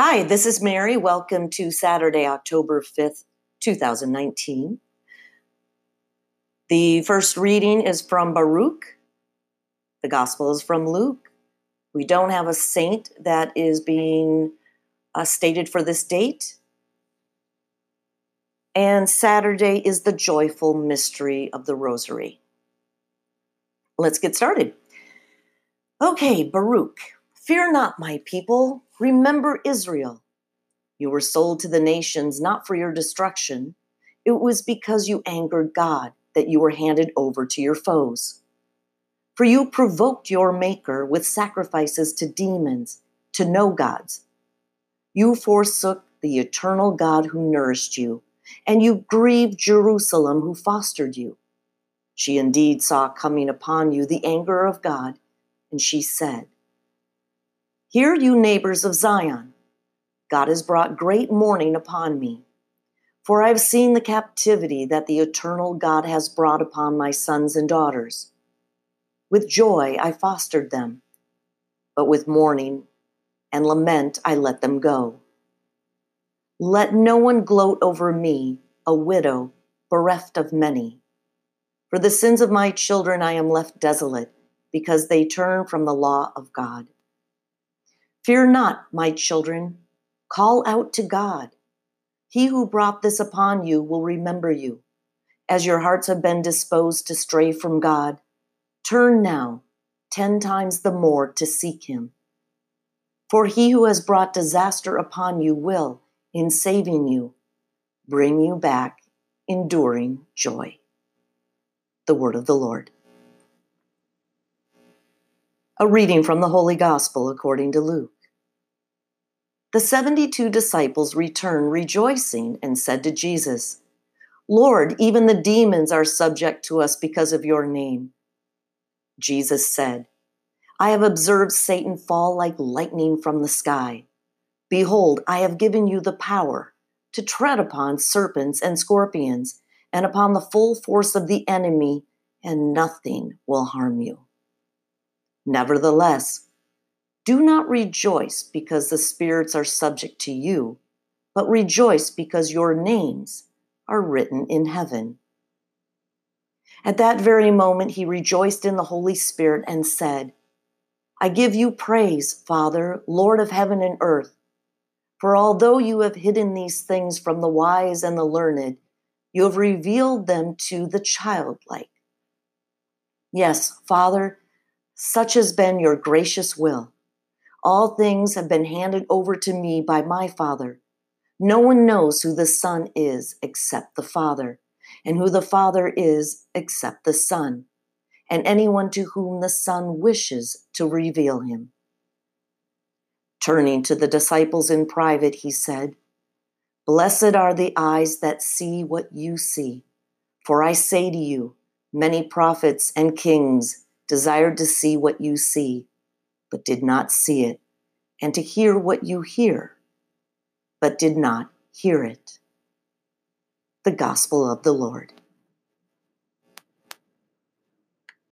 Hi, this is Mary. Welcome to Saturday, October 5th, 2019. The first reading is from Baruch. The gospel is from Luke. We don't have a saint that is being uh, stated for this date. And Saturday is the joyful mystery of the Rosary. Let's get started. Okay, Baruch. Fear not, my people. Remember Israel. You were sold to the nations not for your destruction. It was because you angered God that you were handed over to your foes. For you provoked your Maker with sacrifices to demons, to no gods. You forsook the eternal God who nourished you, and you grieved Jerusalem who fostered you. She indeed saw coming upon you the anger of God, and she said, Hear, you neighbors of Zion. God has brought great mourning upon me. For I have seen the captivity that the eternal God has brought upon my sons and daughters. With joy I fostered them, but with mourning and lament I let them go. Let no one gloat over me, a widow, bereft of many. For the sins of my children I am left desolate, because they turn from the law of God. Fear not, my children. Call out to God. He who brought this upon you will remember you. As your hearts have been disposed to stray from God, turn now ten times the more to seek him. For he who has brought disaster upon you will, in saving you, bring you back enduring joy. The word of the Lord. A reading from the Holy Gospel according to Luke. The 72 disciples returned rejoicing and said to Jesus, Lord, even the demons are subject to us because of your name. Jesus said, I have observed Satan fall like lightning from the sky. Behold, I have given you the power to tread upon serpents and scorpions and upon the full force of the enemy, and nothing will harm you. Nevertheless, do not rejoice because the spirits are subject to you, but rejoice because your names are written in heaven. At that very moment, he rejoiced in the Holy Spirit and said, I give you praise, Father, Lord of heaven and earth, for although you have hidden these things from the wise and the learned, you have revealed them to the childlike. Yes, Father, such has been your gracious will. All things have been handed over to me by my Father. No one knows who the Son is except the Father, and who the Father is except the Son, and anyone to whom the Son wishes to reveal him. Turning to the disciples in private, he said, Blessed are the eyes that see what you see. For I say to you, many prophets and kings desired to see what you see but did not see it, and to hear what you hear, but did not hear it. The Gospel of the Lord.